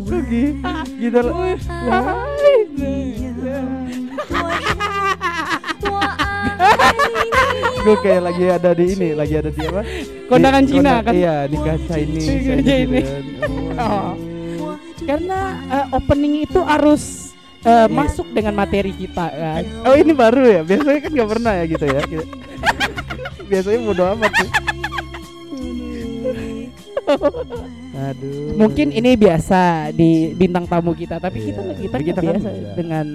Kok gi- gitu loh. Gue kayak lagi ada di ini, lagi ada di apa? Kondangan Di- Cina kan? Iya, Chinese. Nikah kayak gitu Chinese. kan. Oh. Karena eh, opening itu harus eh, masuk dengan materi kita kan. Oh ini baru ya? Biasanya kan nggak pernah ya gitu ya. Biasanya bodo amat sih. Aduh. Mungkin ini biasa di bintang tamu kita, tapi kita Iya. kita, kita kita kan biasa iya. dengan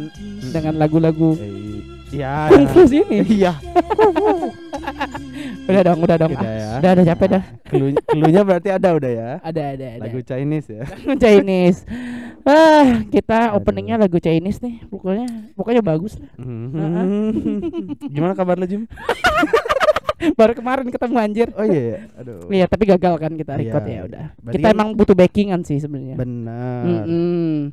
dengan lagu-lagu Eh, Iya. kungfu ini. Iya. Udah dong, udah dong. Udah Ah, ya. Udah, udah capek dah. Cluenya berarti ada udah ya. Ada, ada, ada. Lagu Chinese ya. Chinese. Ah, kita Aduh. openingnya lagu Chinese nih. Pokoknya pokoknya bagus lah. Mhm. Gimana kabar lo Jim? Baru kemarin ketemu anjir. Oh iya. iya. Aduh. Iya, tapi gagal kan kita record Iya, ya udah. Kita kan- emang butuh backingan sih sebenarnya. Benar.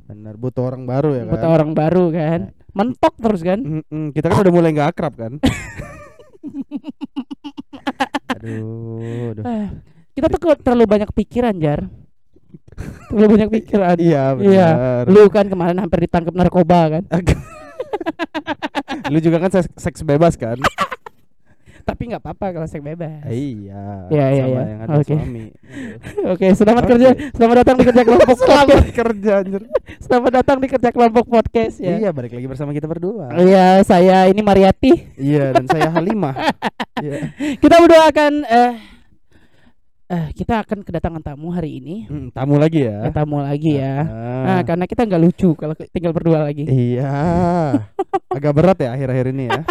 Benar. Butuh orang baru ya kan. Butuh orang baru kan. Mentok terus kan. Mm-mm. Kita kan udah mulai nggak akrab kan. aduh, aduh. Ah, kita tuh terlalu banyak pikiran, Jar. terlalu banyak pikiran. Iya Iya. benar. Lu kan kemarin hampir ditangkap narkoba kan. Lu juga kan seks bebas kan? Tapi nggak apa-apa kalau seks bebas. iya. Iya, iya, sama iya. yang ada Oke. suami. Oke, selamat Oke. kerja. Selamat datang di kerja kelompok Selamat kerja anjir. Selamat datang di kerja kelompok podcast ya. Iya, balik lagi bersama kita berdua. Iya, saya ini Mariati. Iya, dan saya Halimah. Iya. Kita berdua akan eh eh kita akan kedatangan tamu hari ini. Hmm, tamu lagi ya. Tamu lagi ya. Ah. Nah, karena kita nggak lucu kalau tinggal berdua lagi. Iya. Agak berat ya akhir-akhir ini ya.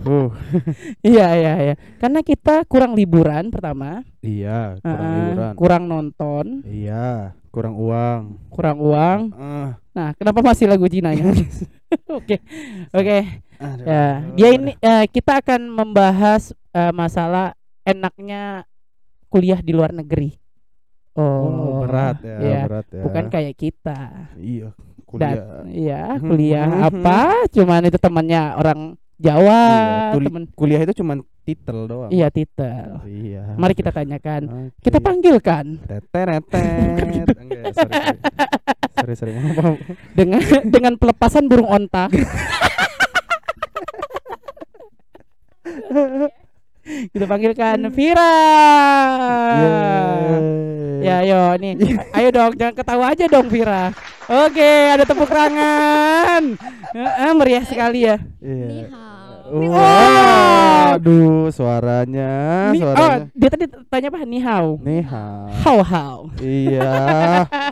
Uh, Iya, iya, iya. Karena kita kurang liburan pertama, iya, kurang Ah, liburan. kurang nonton, Iya, kurang uang. kurang uang. Ah, Nah, kenapa masih lagu Cina ya? Oke. Oke. Ya, dia ini eh, kita akan membahas eh, masalah enaknya kuliah di luar negeri. Oh, berat ya, iya. berat ya. Bukan kayak kita. Iya, Dan kuliah. iya, Mhm, kuliah apa? Cuman itu temannya orang Jawa, Iya, tuli- temen kuliah itu cuma titel doang. Iya, titel. Iya. Mari kita tanyakan. Oke. Kita panggilkan sorry, sorry. sorry, dengan dengan pelepasan burung onta. kita panggilkan Vira. Yeay. Ya, ayo nih. Ayo dong, jangan ketawa aja dong Vira. Oke, ada tepuk tangan. Heeh, meriah sekali ya. Iya. Ni hao. Waduh, suaranya, Ni- oh, suaranya. dia tadi tanya apa? Ni hao. Nih, hao. How how. Iya.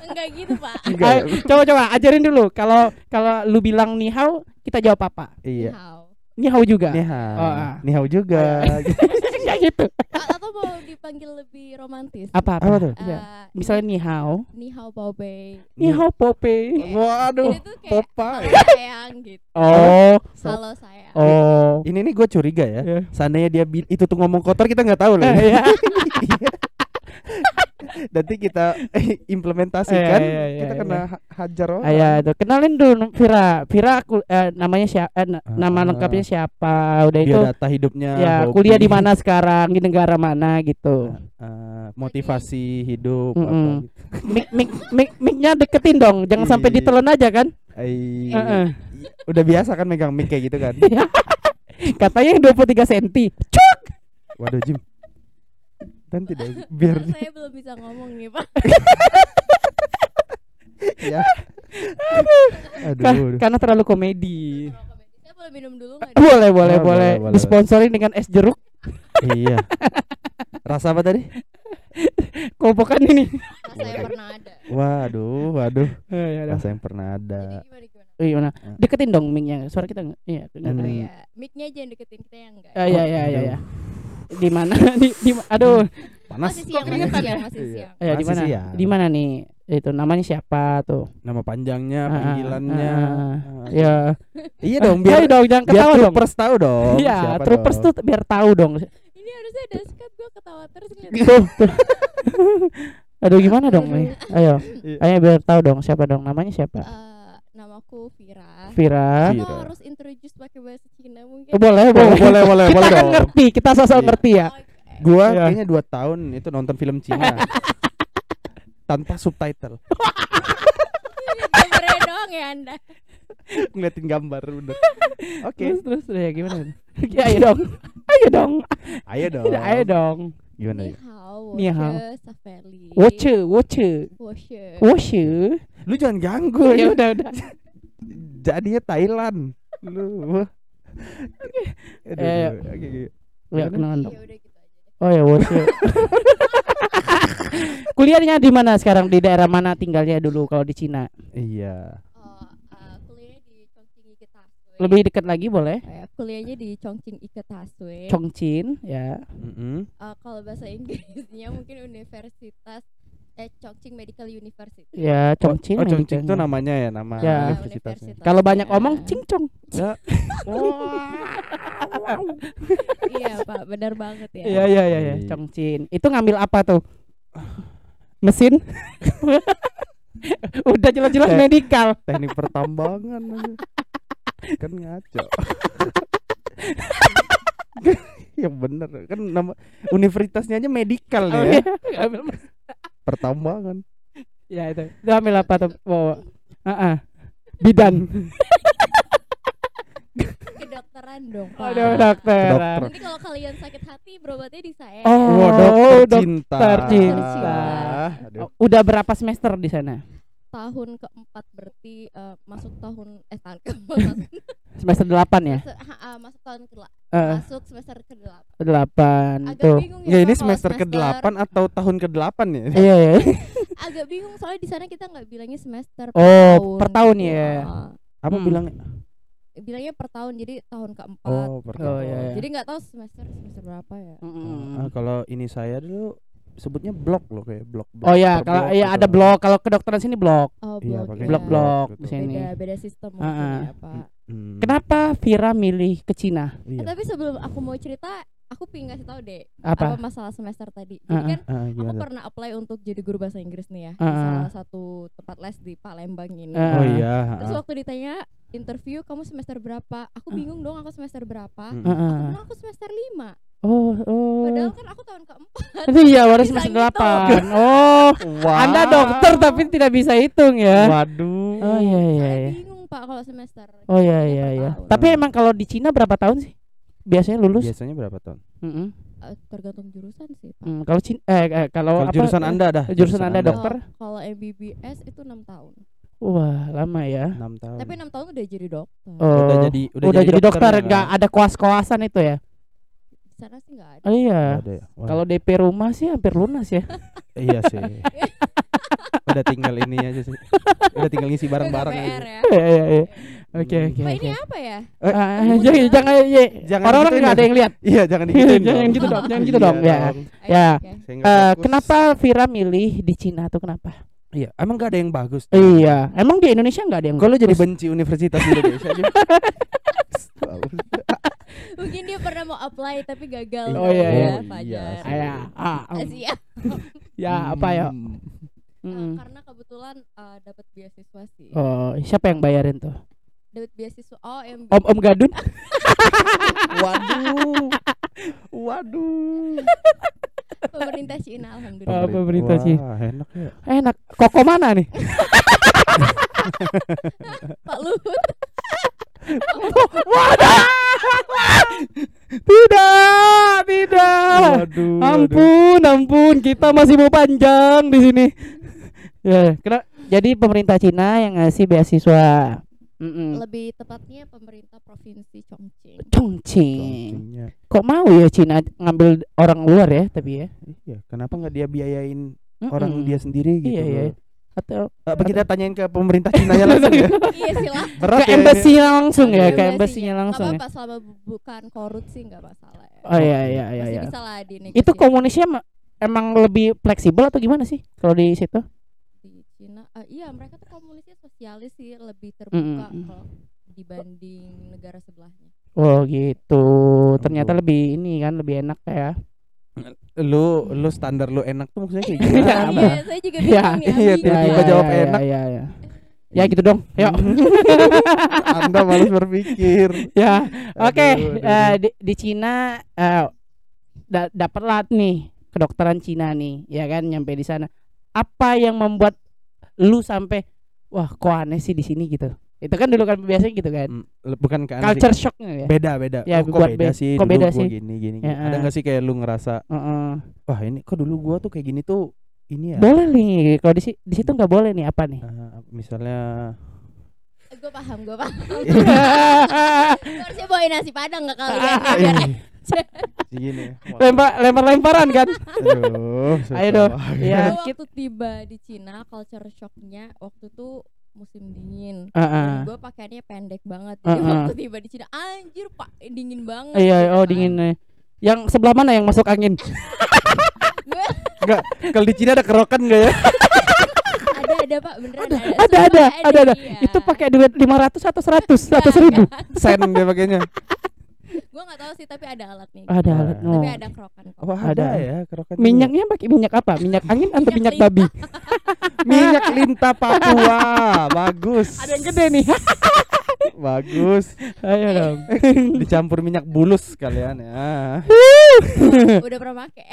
Enggak gitu, Pak. Enggak. Ayo, coba coba ajarin dulu. Kalau kalau lu bilang ni hao, kita jawab apa? Ni Iya. Ni hao juga. Nih, hao. Oh, ah. Nih, hao juga. Enggak gitu. A- Atau mau dipanggil lebih romantis? Apa apa? Apa tuh? Iya. Eh, Misalnya ni hao. ni hao baobei. Ni hao pope. Waduh, Ini tuh kayak Popeye. halo sayang gitu. Oh. Halo sayang. Oh. Ini nih gue curiga ya. Iya. Seandainya dia bil- itu tuh ngomong kotor kita nggak tahu loh. Iya. Nanti kita implementasikan, Iya, iya, iya, kita iya. kena ha- hajar orang. Ayo, tuh kenalin dulu Vira. Vira aku eh, namanya siapa? Eh, na- nama Ah. lengkapnya siapa? Udah itu Biodata hidupnya. ya hobi, kuliah di mana sekarang, di negara mana gitu. eh, motivasi hidup Mm-mm. apa gitu. Mik mik mik miknya deketin dong, jangan sampai Iya. ditelan aja kan. Ai, Heeh. Udah biasa kan megang mic kayak gitu kan. Katanya yang 23 cm. Waduh Jim. Dan tidak biar saya belum bisa ngomong nih, Pak. ya. Aduh. Ka- aduh. karena terlalu komedi. Saya boleh minum dulu nggak? Boleh, boleh, boleh, boleh. boleh. Disponsori dengan es jeruk. iya. Rasa apa tadi? Kopokan ini. Rasa yang pernah ada. Waduh, waduh. Eh, ya. Rasa yang pernah Jadi ada. gimana gimana? Eh, gimana? Ah. Deketin dong mic-nya. Suara kita enggak. Iya, enggak. Hmm. Oh ya, mic-nya aja yang deketin kita yang enggak. Ah, iya, iya, iya, iya. Di mana? Di, di aduh. Panas. Masih siang, masih keringetan siang, ya? masih Iya. siang. Ya, di Masih mana? Di mana nih? Itu namanya siapa tuh? Nama panjangnya, Ah, ah, panggilannya. ah, ah. Ah, Ya. Iya dong, biar biar dong jangan biar ketawa dong. troopers tahu dong. Iya, troopers tuh biar tahu dong. Ini harusnya ada skat gua ketawa terus ngeliat. Tuh. Aduh gimana dong nih? Ayo, Iya. ayo biar tahu dong siapa dong namanya siapa? Namaku Vira. Vira. Vira. harus introduce pakai bahasa Cina mungkin? Eh, boleh, Oh, boleh. boleh, boleh, Kita boleh kan dong. ngerti, kita sosok Iya. ngerti ya. Oh, Gua Iya. kayaknya dua tahun itu nonton film Cina tanpa subtitle, Gambarnya doang ya anda. ngeliatin gambar udah. Oke, Terus terus ya gimana? ya, ayo dong. Ayo dong. ayo dong. Ayo dong. Gimana Ni ya? hao, Ni hao. woche, safeli. Woche, woche. Woche. Woche. Lu jangan ganggu Ya ya. udah udah. Jadinya Thailand. Lu. Aduh, Eh, aduh, oke, oke. Ya kenalan Ya dong. udah gitu aja deh. Oh ya woche. Kuliahnya di mana sekarang? Di daerah mana tinggalnya dulu kalau di Cina? Iya. Oh, uh, kuliahnya di Chongqing Iketasue. Lebih dekat lagi boleh? Oh ya, kuliahnya di Chongqing Iketasue. Chongqing ya. Mm-mm. Uh, kalau bahasa Inggrisnya mungkin Universitas eh Chongqing Medical University. Ya, Chongqing. Oh, Chongqing Medical. itu namanya ya, nama Ya. universitasnya. Universitas. Kalau banyak Ya. omong cincong. Ya. iya, Pak, benar banget ya. Iya iya iya Iya. Chongqing. Itu ngambil apa tuh? Mesin? Udah jelas-jelas medikal. Teknik pertambangan. Kan ngaco. ya bener kan nama universitasnya aja medikal Oh, nih ya. iya. Ngambil mesin. Pertambangan. Ya itu. Itu ambil apa tuh? Oh. Heeh. Bidan. Kedokteran dong, Pak. Aduh, dokter. Dokter. Nanti kalau kalian sakit hati berobatnya di saya. Oh, Wah, dokter dok- cinta. dokter cinta. Aduh. Udah berapa semester di sana? Tahun keempat berarti eh, masuk tahun eh tahun keempat Semester 8 ya? se- ha- ah, masuk tahun ke masuk semester ke delapan. 8 Agak tuh. bingung Ya ya, ini kalau semester ke-8 atau tahun ke-8 ya? Iya ya. agak bingung soalnya di sana kita nggak bilangnya semester Oh, per tahun gitu. ya. Ah, Apa Hmm. bilangnya? bilangnya per tahun jadi tahun keempat Oh, per Oh, tahun. iya, iya. jadi nggak tahu semester semester berapa ya Mm-mm. Ah, kalau ini saya dulu sebutnya blok loh kayak blok. Oh ya, kalau blok ya ada blok. Kalau kedokteran sini blok. oh Iya, blok pakai ya. Blok-blok Gitu. di sini. beda beda sistem mungkin Ah, ah. ya pak Hmm, Kenapa Vira milih ke Cina? Eh, Iya. tapi sebelum aku mau cerita aku pengen kasih tahu deh Apa? masalah semester tadi jadi kan Ah, aku gimana? pernah apply untuk jadi guru bahasa Inggris nih ya di ah. salah satu tempat les di Palembang ini Ah. Oh iya. terus ah. waktu ditanya interview kamu semester berapa aku bingung dong aku semester berapa Mm. Ah, aku bilang aku semester lima Oh, oh. padahal kan aku tahun keempat Iya, baru Bisa semester gitu. 8. Oh, Wah. Anda dokter tapi tidak bisa hitung ya. Waduh. Oh iya iya Saya iya. bingung pak kalau semester Oh iya iya iya. tahun. Tapi emang kalau di Cina berapa tahun sih? Biasanya lulus? Biasanya berapa tahun? Mm-mm. Eh, tergantung jurusan sih pak Mm, kalau Cina eh, eh, kalau Kalau apa? jurusan Anda dah. jurusan Anda, Kalau- dokter? kalau MBBS itu enam tahun Wah, lama ya. 6 tahun. tapi enam tahun udah jadi dokter Oh, udah jadi udah, jadi dokter, ya, nggak kan? ada koas-koasan itu ya? Sana sih nggak ada Oh iya. Ada ya? Kalau DP rumah sih hampir lunas ya. iya sih. udah tinggal ini aja sih. Udah tinggal ngisi barang-barang aja. Ya Iya iya iya. Oke Hmm. oke ini apa ya Eh, ini jangan mudah. jangan ya. Jangan Orang-orang nggak ada yang lihat. Iya, jangan digituin Jangan dong. gitu dong, jangan gitu Iya dong, ya. Oke, Ya. Eh, fokus. kenapa Vira milih di Cina tuh kenapa? Iya, emang gak ada yang bagus. Iya, emang di Indonesia nggak ada yang Kalau jadi benci universitas Indonesia aja. mungkin dia pernah mau apply tapi gagal Oh, iya, iya. Fajar. Iya. Ah, ya, ah, um, siap. ya apa ya? Eh, Mm-mm. karena kebetulan eh, dapat beasiswa sih Oh, siapa yang bayarin tuh? dapat beasiswa oh yang Om Om Gadun? Waduh. Waduh. pemerintah Cina Oh, alhamdulillah pemerintah sih. Wah, enak ya. Enak. Koko mana nih? Pak Luhut Tidak, tidak. Waduh. Ampun, ampun, kita masih mau panjang di sini. ya, kena, jadi pemerintah Cina yang ngasih beasiswa. Mm-mm. lebih tepatnya pemerintah provinsi Chongqing Chongqing. Chongqingnya. Kok mau ya Cina ngambil orang luar ya? Tapi ya. Iya, kenapa nggak dia biayain Mm-mm. orang dia sendiri gitu? Iya, iya. Atau Apa kita tanyain ke pemerintah Cina ya langsung ya? iya silahkan Berat ke ya langsung ya, ke embassinya. embassy-nya langsung Nggak ya. apa-apa selama bu- bukan korut sih nggak masalah ya Oh iya iya iya masih iya. bisa lah di Itu komunisnya ma- emang lebih fleksibel atau gimana sih kalau di situ? di Cina Ah, iya mereka tuh komunisnya sosialis sih lebih terbuka Mm-mm. kalau dibanding negara sebelahnya Oh gitu. Ternyata lebih ini kan lebih enak ya. Lu lu standar lu enak tuh maksudnya kayak Iya, gimana? Apa? iya saya juga Iya, bingung iya, ambigu. tiba-tiba Ya, jawab ya, enak. Ya, ya, ya. Ya gitu dong. Yuk. Anda malas berpikir. ya. Oke, Aduh, aduh, eh, di, di Cina eh, da dapatlah nih kedokteran Cina nih, ya kan nyampe di sana. Apa yang membuat lu sampai wah kok aneh sih di sini gitu. Itu kan dulu kan biasanya gitu kan. Bukan ke sih. Culture shocknya ya. beda beda Ya, oh, kok buat beda be- sih kok dulu beda gua sih? gini gini, Ya, gini. ada ah. nggak sih kayak lu ngerasa Heeh. wah ini kok dulu gua tuh kayak gini tuh ini ya Boleh nih, kalau di si- di situ nggak boleh nih apa nih? Ah, misalnya gue paham gue paham Iya. Harusnya bawain nasi padang nggak kali ya biar gini Wah, lempar lempar lemparan kan? aduh Ayo dong. Ya, waktu tiba di Cina culture shocknya waktu itu musim dingin Heeh. dan gue pakaiannya pendek banget jadi Uh-uh. waktu tiba di Cina anjir pak dingin banget Iya, gitu oh kan. dingin. nih. Yang sebelah mana yang masuk angin? Enggak, kalau di Cina ada kerokan enggak ya? ada ada pak beneran ada Ada Sumpah ada ada ada. iya. Itu pakai duit 500 atau 100 atau Enggak, 1000? Sen dia pakainya. Gue nggak tahu sih tapi ada alatnya Ada Ah. alat. tapi Oh. ada kerokan kok Oh, ada, Ada. ya kerokan. Minyaknya pakai minyak apa? Minyak angin atau Minyak minyak babi? minyak lintah Papua. Bagus. Ada yang gede nih. Bagus. Ayo dong. Dicampur minyak bulus kalian ya. udah pernah pakai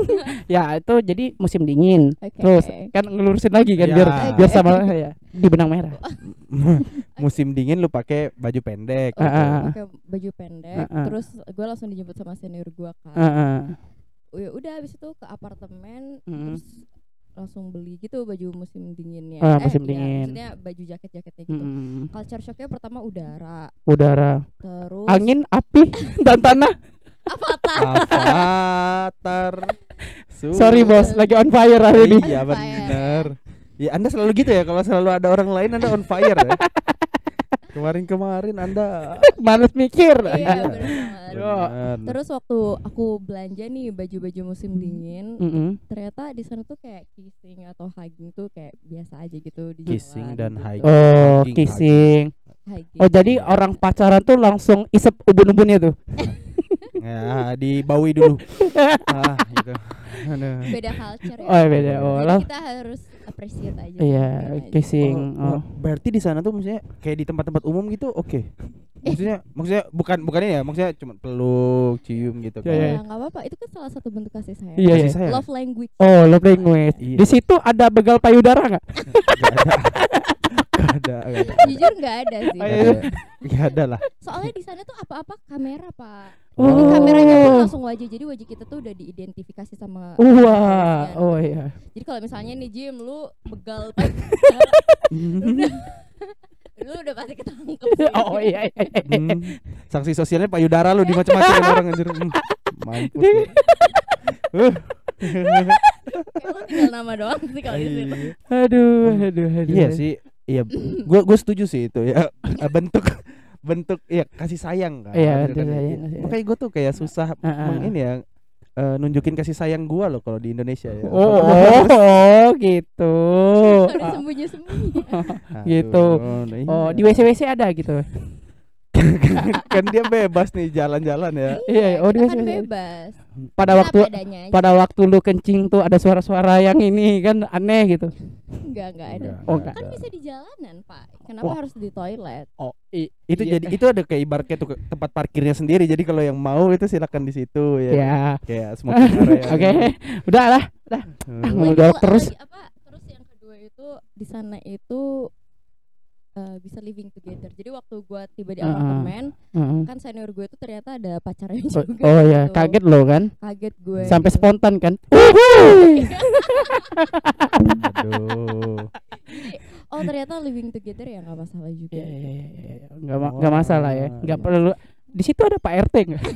ya, itu jadi musim dingin. oke Terus kan ngelurusin lagi kan Ya. biar Oke. biar sama ya di benang merah. Musim dingin lu pakai baju pendek. Ah, gitu. ah. pakai baju pendek Uh-uh. terus gue langsung dijemput sama senior gue kan Heeh. ya udah habis itu ke apartemen Mm. terus langsung beli gitu baju musim dinginnya Ah, musim iya, dingin. maksudnya baju jaket jaketnya gitu Mm-mm. culture shocknya pertama udara Udara, terus angin, api, dan tanah. avatar Avatar. Sorry bos, lagi on fire hari ini. Iya benar. Ya Anda selalu gitu ya kalau selalu ada orang lain Anda on fire ya. Kemarin-kemarin Anda Males mikir. iya. Benar. terus waktu aku belanja nih baju-baju musim dingin Mm-mm. ternyata di sana tuh kayak kissing atau hugging tuh kayak biasa aja gitu di kissing jalan dan gitu. high Oh, Hugging, kissing. Hugging. Oh, jadi orang pacaran tuh langsung isep ubun-ubunnya tuh. Ya, dibawi dulu. ah, gitu. Aduh. beda culture ya Oh, beda. Jadi Oh, lah. kita harus appreciate aja Iya, mungkin aja. kissing. Oh, Oh. Berarti di sana tuh maksudnya kayak di tempat-tempat umum gitu, oke. Maksudnya maksudnya bukan bukan ini ya, maksudnya cuma peluk, cium gitu Iya, kan. iya. Ya nggak apa-apa, itu kan salah satu bentuk kasih sayang. Iya, Kasih iya. sayang. Love language. Oh, love language. Iya. Di situ ada begal payudara nggak? Gak ada. Ada. Jujur nggak ada sih. Gak iya. ada. Gak ada lah. Soalnya di sana tuh apa-apa kamera pak. Oh. Jadi kameranya pun langsung wajah. Jadi wajah kita tuh udah diidentifikasi sama. Wah, kepolisian. oh iya. Jadi kalau misalnya nih Jim, lu begal, lu udah pasti ketangkep. sih. Oh iya. iya, iya. Hmm. Sanksi sosialnya payudara lu di macam-macam orang anjir. Hmm. Mampus. lu. Uh. Kayak lu tinggal nama doang sih kalau di situ. Iya. Aduh, aduh, aduh. Iya sih. Iya, gua gua setuju sih itu ya. Eh, bentuk bentuk ya kasih sayang kan. Iya, Gitu kasih kan. sayang, Iya. Makanya gua tuh kayak susah Ah, ah. meng- ini ya eh, nunjukin kasih sayang gua loh kalau di Indonesia ya. Oh, oh, oh, gitu. Sembunyi-sembunyi. Aduh, gitu. nah Oh, iya. di WC WC ada gitu. kan dia bebas nih jalan-jalan ya. Iya, oh di Kita kan WC. bebas. Pada Kita waktu pada waktu lu kencing tuh ada suara-suara yang ini kan aneh gitu. Enggak, enggak ada. Oh, enggak. Kan bisa di jalanan, Pak. Kenapa Wah. harus di toilet? Oh, i- Itu iya. jadi itu ada kayak ibaratnya tuh ke- tempat parkirnya sendiri. Jadi kalau yang mau itu silakan di situ ya. ya. Kayak smoking area. Oke. Udah lah. Hmm. Ah, Oh, terus. lagi apa? Terus yang kedua itu di sana itu eh, bisa living together. Jadi waktu gua tiba di ah. apartemen, Heeh. kan senior gue itu ternyata ada pacarnya Oh, juga. oh ya, gitu. kaget lo kan? Kaget gue. Sampai gitu. spontan kan? Aduh. Oh ternyata living together ya nggak masalah juga. Iya, iya, iya, iya. Nggak, ma- nggak masalah ya. Nggak perlu. Di situ ada Pak RT nggak?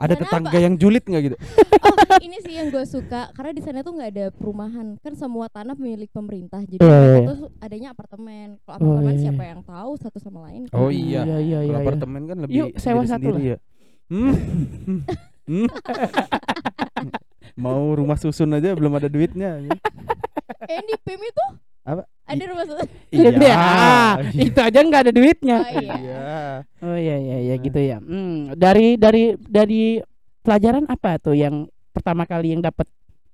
Ada tetangga yang julid nggak gitu? Oh ini sih yang gue suka karena di sana tuh nggak ada perumahan kan semua tanah milik pemerintah jadi Iya, mereka iya. tuh adanya apartemen. Kalau Oh, apartemen iya, siapa iya. yang tahu satu sama lain? kan? Oh iya. Iya, iya, iya. iya. apartemen kan lebih Yuk, sewa satu sendiri ya. Hmm. Hmm. Mau rumah susun aja belum ada duitnya. Eh di PIM itu Apa? ada rumah susun. Iya, itu aja nggak ada duitnya. Oh iya. Iya. Oh iya iya iya gitu ya. Hmm, dari dari dari pelajaran apa tuh yang pertama kali yang dapat?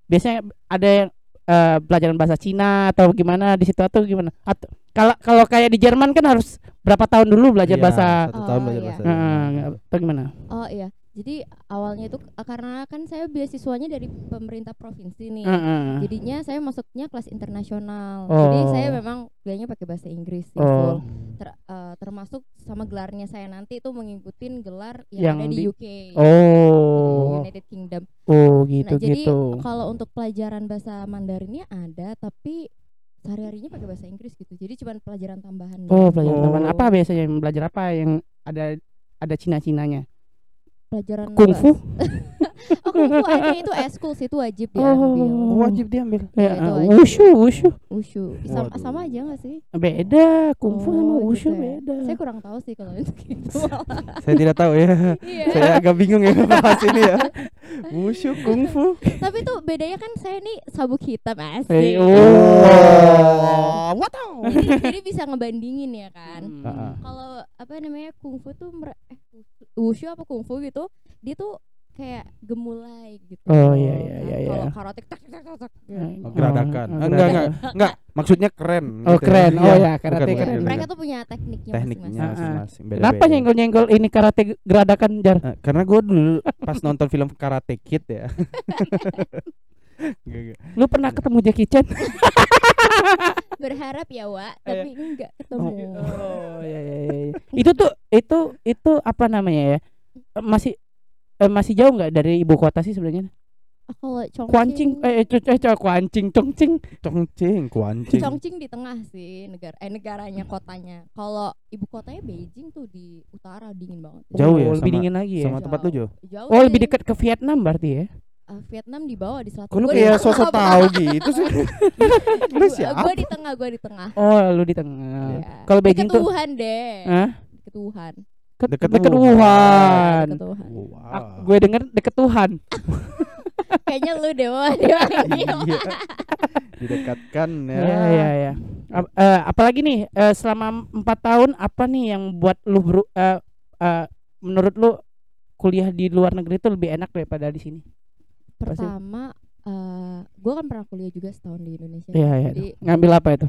Biasanya ada yang eh, pelajaran bahasa Cina atau gimana di situ atau gimana? Atau kalau kalau kayak di Jerman kan harus berapa tahun dulu belajar Iya, bahasa satu tahun Oh, belajar iya. bahasa. Heeh, atau gimana? Oh iya. Jadi awalnya itu eh, karena kan saya beasiswanya dari pemerintah provinsi nih. Heeh. Jadinya saya masuknya kelas internasional. Jadi Oh. saya memang kuliahnya pakai bahasa Inggris sih Oh. full. Ter- eh, termasuk sama gelarnya saya nanti itu mengikutin gelar yang, Yang ada di, di- UK. Oh. United Kingdom. Oh, gitu nah, jadi gitu. kalau untuk pelajaran bahasa Mandarinnya ada tapi sehari-harinya pakai bahasa Inggris gitu. Jadi cuma pelajaran tambahan. Oh, doang. pelajaran Oh. tambahan apa biasanya belajar apa yang ada ada Cina-cinanya? Pelajaran Kungfu? Oh, kungfu ada itu eskul sih itu wajib ya. Oh. ambil. Oh, wajib diambil. Ya, Iya, itu eh, aja. wushu, wushu. Wushu. Sama, Waduh. sama aja gak sih? Beda, kungfu sama Oh, wushu gitu ya. beda. Saya kurang tahu sih kalau itu gitu. Saya tidak tahu ya. Iya. Saya agak bingung ya bahas ini ya. Wushu kungfu. Tapi tuh bedanya kan saya nih sabuk hitam asik. Eh, Oh, oh. what tahu? jadi, jadi bisa ngebandingin ya kan. Hmm. Kalau apa namanya kungfu tuh mere- eh, wushu apa kungfu gitu, dia tuh kayak gemulai gitu. Oh, iya, iya, Kan iya, Kalau iya. karate tak tak tak tak. Oh, geradakan. Oh, Ah, enggak, enggak, enggak. Maksudnya keren. Oh, gitu ya. keren. Oh, Iya, ya, karate bukan, keren. bukan, Mereka tuh punya tekniknya tekniknya masing-masing. masing-masing. Kenapa beda-beda. nyenggol-nyenggol ini karate geradakan jar? Eh, karena gue dulu pas nonton film Karate Kid ya. Enggak, enggak. Lu pernah ketemu Jackie Chan? Berharap ya, Wak, tapi enggak ketemu. Oh, iya, iya, iya, iya. Itu tuh itu itu apa namanya ya? Eh, Masih eh, masih jauh nggak dari ibu kota sih sebenarnya? Kalau Chongqing, Kuancing eh eh, co- eh, kuancing Chongqing. Congcing, kuancing. Chongqing di tengah sih negara eh negaranya kotanya. Kalau ibu kotanya Beijing tuh di utara dingin banget. Jauh ya Oh, lebih sama- dingin lagi ya. Sama tempat lu Jo. Jauh Oh, lebih dekat ke Vietnam berarti ya? Ah, Vietnam di bawah di selatan. Kok lu Gua di kayak tengah, sosok tahu gitu sih? lu siapa? Gua di tengah, gua di tengah. Oh, lu di tengah. Iya. Kalau Beijing tuh Wuhan deh. Hah? Deket Wuhan. Deket deket Wuhan. Deket Wuhan. Ah, gue denger deket Tuhan. Kayaknya lu deh, dipanggil. Iya. Didekatkan ya. Iya iya iya. Ap- eh, apalagi nih eh, selama empat tahun apa nih yang buat lu eh, eh, menurut lu kuliah di luar negeri itu lebih enak daripada di sini? Pertama, eh gue kan pernah kuliah juga setahun di Indonesia. Iya iya. Jadi Ngambil apa itu?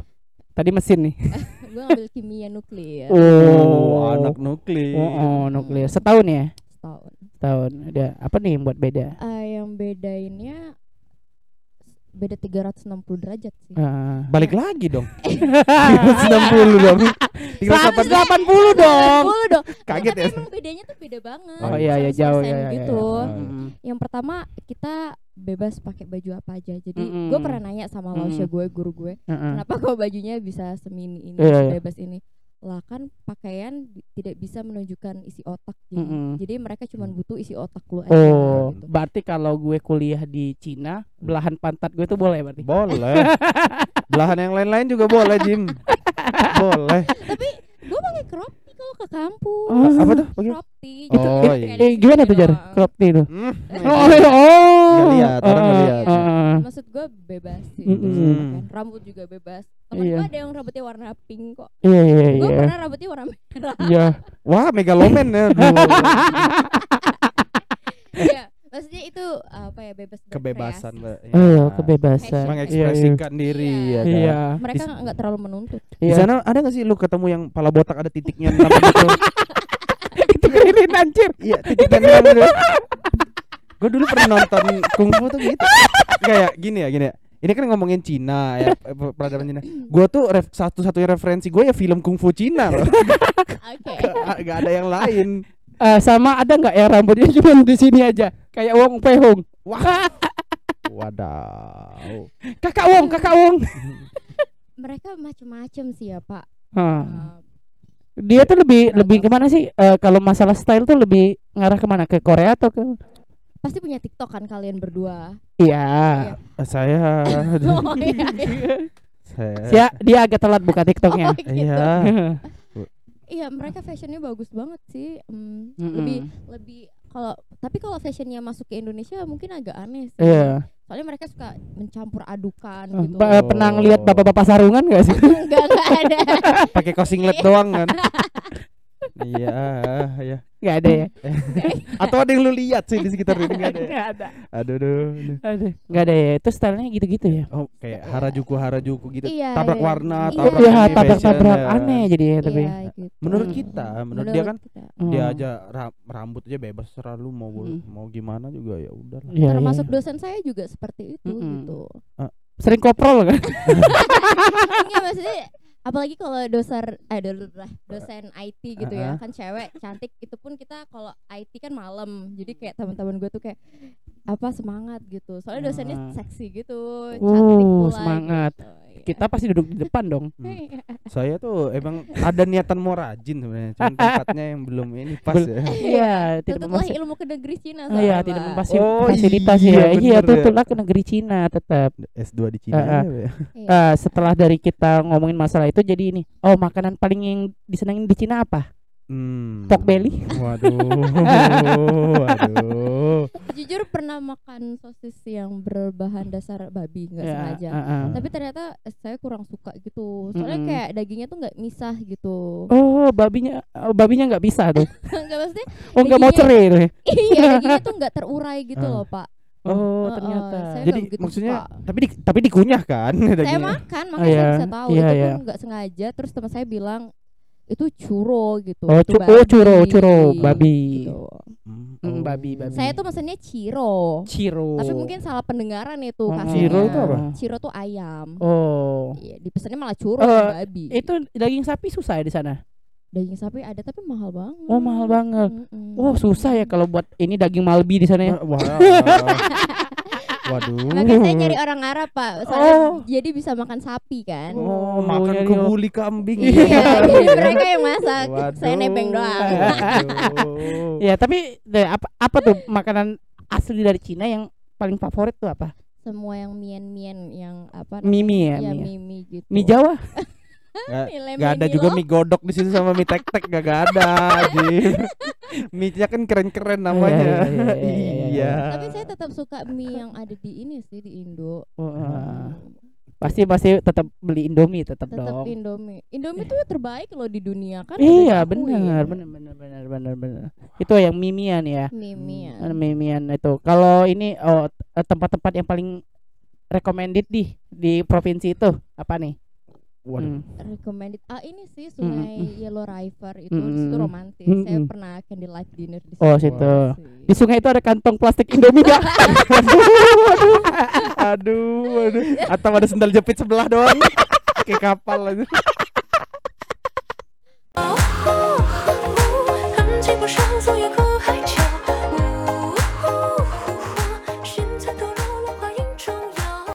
Tadi mesin nih. gue ngambil kimia nuklir Oh, anak nuklir. Oh, oh, nuklir. Setahun ya? setahun. Setahun. Ada apa nih yang buat beda? Eh, yang bedainnya beda 360 derajat sih. Eh, Balik lagi dong. 360 dong. 380 180 dong. 80 dong. kaget ya. emang bedanya tuh beda banget. Oh iya ya jauh 100% ya, ya, gitu. ya. Mm. Yang pertama kita bebas pakai baju apa aja. Jadi Mm-mm. gue pernah nanya sama Lausya Mm-mm. gue, guru gue, Heeh. kenapa kok bajunya bisa semini ini, Iya, iya. bebas ini? Lah kan pakaian tidak bisa menunjukkan isi otak. Jadi, Mm-mm. jadi mereka cuma butuh isi otak lu aja. Oh, gitu. berarti kalau gue kuliah di Cina, belahan pantat gue tuh boleh berarti. Boleh. Belahan yang lain-lain juga boleh, Jim. boleh. Gue pakai crop tee kalau ke kampus. Oh. Apa tuh? Crop tee. Oh, Jadi iya. kayak Eh, di gimana tuh jar? Crop tee itu. Hmm. Oh, iya, oh. Nggak lihat, orang nggak Heeh, lihat. heeh. Maksud gue bebas sih. Bisa pakai. Rambut juga bebas. Temen Iya. gue ada yang rambutnya warna pink kok. Iya iya Gue iya. pernah rambutnya warna merah. Iya. Wah, megaloman ya. Iya, maksudnya itu apa ya bebas. Kebebasan, Mbak. Ya. Oh, iya, kebebasan. Mengekspresikan diri ya kan. Iya. Mereka Di- nggak terlalu menuntut. Di Iya. sana ada gak sih lu ketemu yang pala botak ada titiknya enam gitu? itu keren anjir. Iya, titiknya enam gitu. Gue dulu pernah nonton kungfu tuh gitu. Kayak gini ya, gini ya. Ini kan ngomongin Cina ya, eh, peradaban Cina. Gue tuh ref, satu-satunya referensi gue ya film kungfu Cina loh. Oke. Gak, gak ada yang lain. Eh, sama ada nggak yang rambutnya cuma di sini aja? Kayak Wong Pehong. Wah. Wadaw. Kakak Wong, Kakak Wong. Mereka macem-macem sih ya Pak. Uh, Dia tuh lebih lebih ke mana sih? Eh, kalau masalah style tuh lebih ngarah ke mana? Ke Korea atau ke? pasti punya TikTok kan kalian berdua. Iya. Saya Oh iya. iya. saya Dia dia agak telat buka TikToknya. Oh, gitu. Iya. Iya, mereka fashionnya bagus banget sih. Hmm, Mm-mm. Lebih lebih kalau tapi kalau fashionnya masuk ke Indonesia mungkin agak aneh sih. Iya. Soalnya mereka suka mencampur adukan Eh, gitu. ba- pernah ngeliat bapak-bapak sarungan gak sih? enggak enggak ada. pakai kaos singlet doang kan. Iya, ya. Nggak ada ya? Atau ada yang lu lihat sih di sekitar ini nggak ada. ya? Nggak ada. Aduh, aduh. Aduh, nggak ada ya. Itu stylenya gitu-gitu ya. Oh, kayak Harajuku Harajuku gitu. Iya, tabrak iya. warna, Iya. tabrak Iya, tabrak-tabrak ya. aneh jadi ya tapi. Iya, gitu. Menurut Hmm. kita, menurut, dia kan kita. dia Hmm. aja ra- rambut aja bebas selalu mau Hmm. mau gimana juga ya udahlah. Iya, iya. termasuk dosen saya juga seperti itu Mm-mm. gitu sering koprol kan? Enggak maksudnya apalagi kalau dosen eh do- lah, dosen IT gitu ya. Kan cewek cantik itu pun kita kalau IT kan malam. Jadi kayak teman-teman gue tuh kayak apa semangat gitu. Soalnya dosennya seksi gitu cantik Uh, pula semangat. gitu. Iya. Kita pasti duduk di depan dong. Hmm. Iya. Saya tuh emang ada niatan mau rajin sebenarnya, cuman tempatnya yang belum ini pas Bel- ya. Iya, tidak memfasi- ilmu ke negeri Cina Oh, iya, tidak memfasi Oh, fasilitas iya, ya. Iya, ya. tutuplah ke negeri Cina tetap. S2 di Cina Ah, ah. ya. Iya. Eh, setelah dari kita ngomongin masalah itu jadi ini. Oh, makanan paling yang disenangin di Cina apa? Hmm. Pork belly? Waduh. Waduh. jujur pernah makan sosis yang berbahan dasar babi nggak Ya, sengaja ah, ah. tapi ternyata eh, saya kurang suka gitu soalnya Mm-mm. kayak dagingnya tuh nggak misah gitu Oh, babinya oh, babinya nggak bisa tuh. nggak maksudnya Oh, nggak mau cerai tuh. ya? iya dagingnya tuh nggak terurai gitu Ah. loh pak Oh, Heeh, ternyata. saya Jadi maksudnya suka. tapi di, tapi dikunyah kan saya makan Oh, makanya saya iya. bisa tahu Iya, itu iya. pun nggak sengaja terus teman saya bilang itu churro gitu Oh, itu cu- oh, churro, churro, babi. gitu. Hmm, Hmm, oh. babi, babi. saya tuh mesennya ciro Ciro. tapi mungkin salah pendengaran itu Oh, kasihnya Chiro itu apa? Chiro tuh ayam Oh. Iya, dipesannya malah churro Eh, sama babi. Itu daging sapi susah ya di sana? daging sapi ada tapi mahal banget. Oh, mahal banget. Mm-mm. Oh, susah ya kalau buat ini daging malbi di sana ya. Wah. Waduh. Makanya saya nyari orang Arab, Pak. Soalnya Oh. jadi bisa makan sapi kan. Oh, Oh, makan nyari- kebuli kambing. Iya, jadi mereka yang masak. Saya Waduh. nebeng doang. Ya, tapi deh, apa apa tuh makanan asli dari Cina yang paling favorit tuh apa? Semua yang mien-mien yang apa Mimi ya, Iya, mie. ya? mimi gitu. Mie Jawa? Nggak- Mie Gak ada juga mie godok di situ sama mie tek-tek gak, gak ada anjir. Mie-nya kan keren-keren namanya. Iya, iya, iya, iya. Tapi saya tetap suka mie yang ada di ini sih di Indo. Wah. Pasti pasti tetap beli Indomie tetap, Tetap dong. Indomie. Indomie tuh terbaik loh di dunia kan. Iya, benar, benar, benar, benar, benar, benar. Itu yang mimian ya. Mimi ya. Eh, Mimian itu. Kalau ini oh tempat-tempat yang paling recommended di di provinsi itu apa nih? Waduh. Hmm. Recommended. Ah ini sih Sungai hmm. Yellow River itu hmm. itu romantis. Hmm. Saya pernah candlelight dinner di situ. Oh, situ. Di sungai itu ada kantong plastik Indomie ya? aduh, aduh, aduh. Atau ada sendal jepit sebelah doang. Kayak kapal aja. Oh, oh, oh,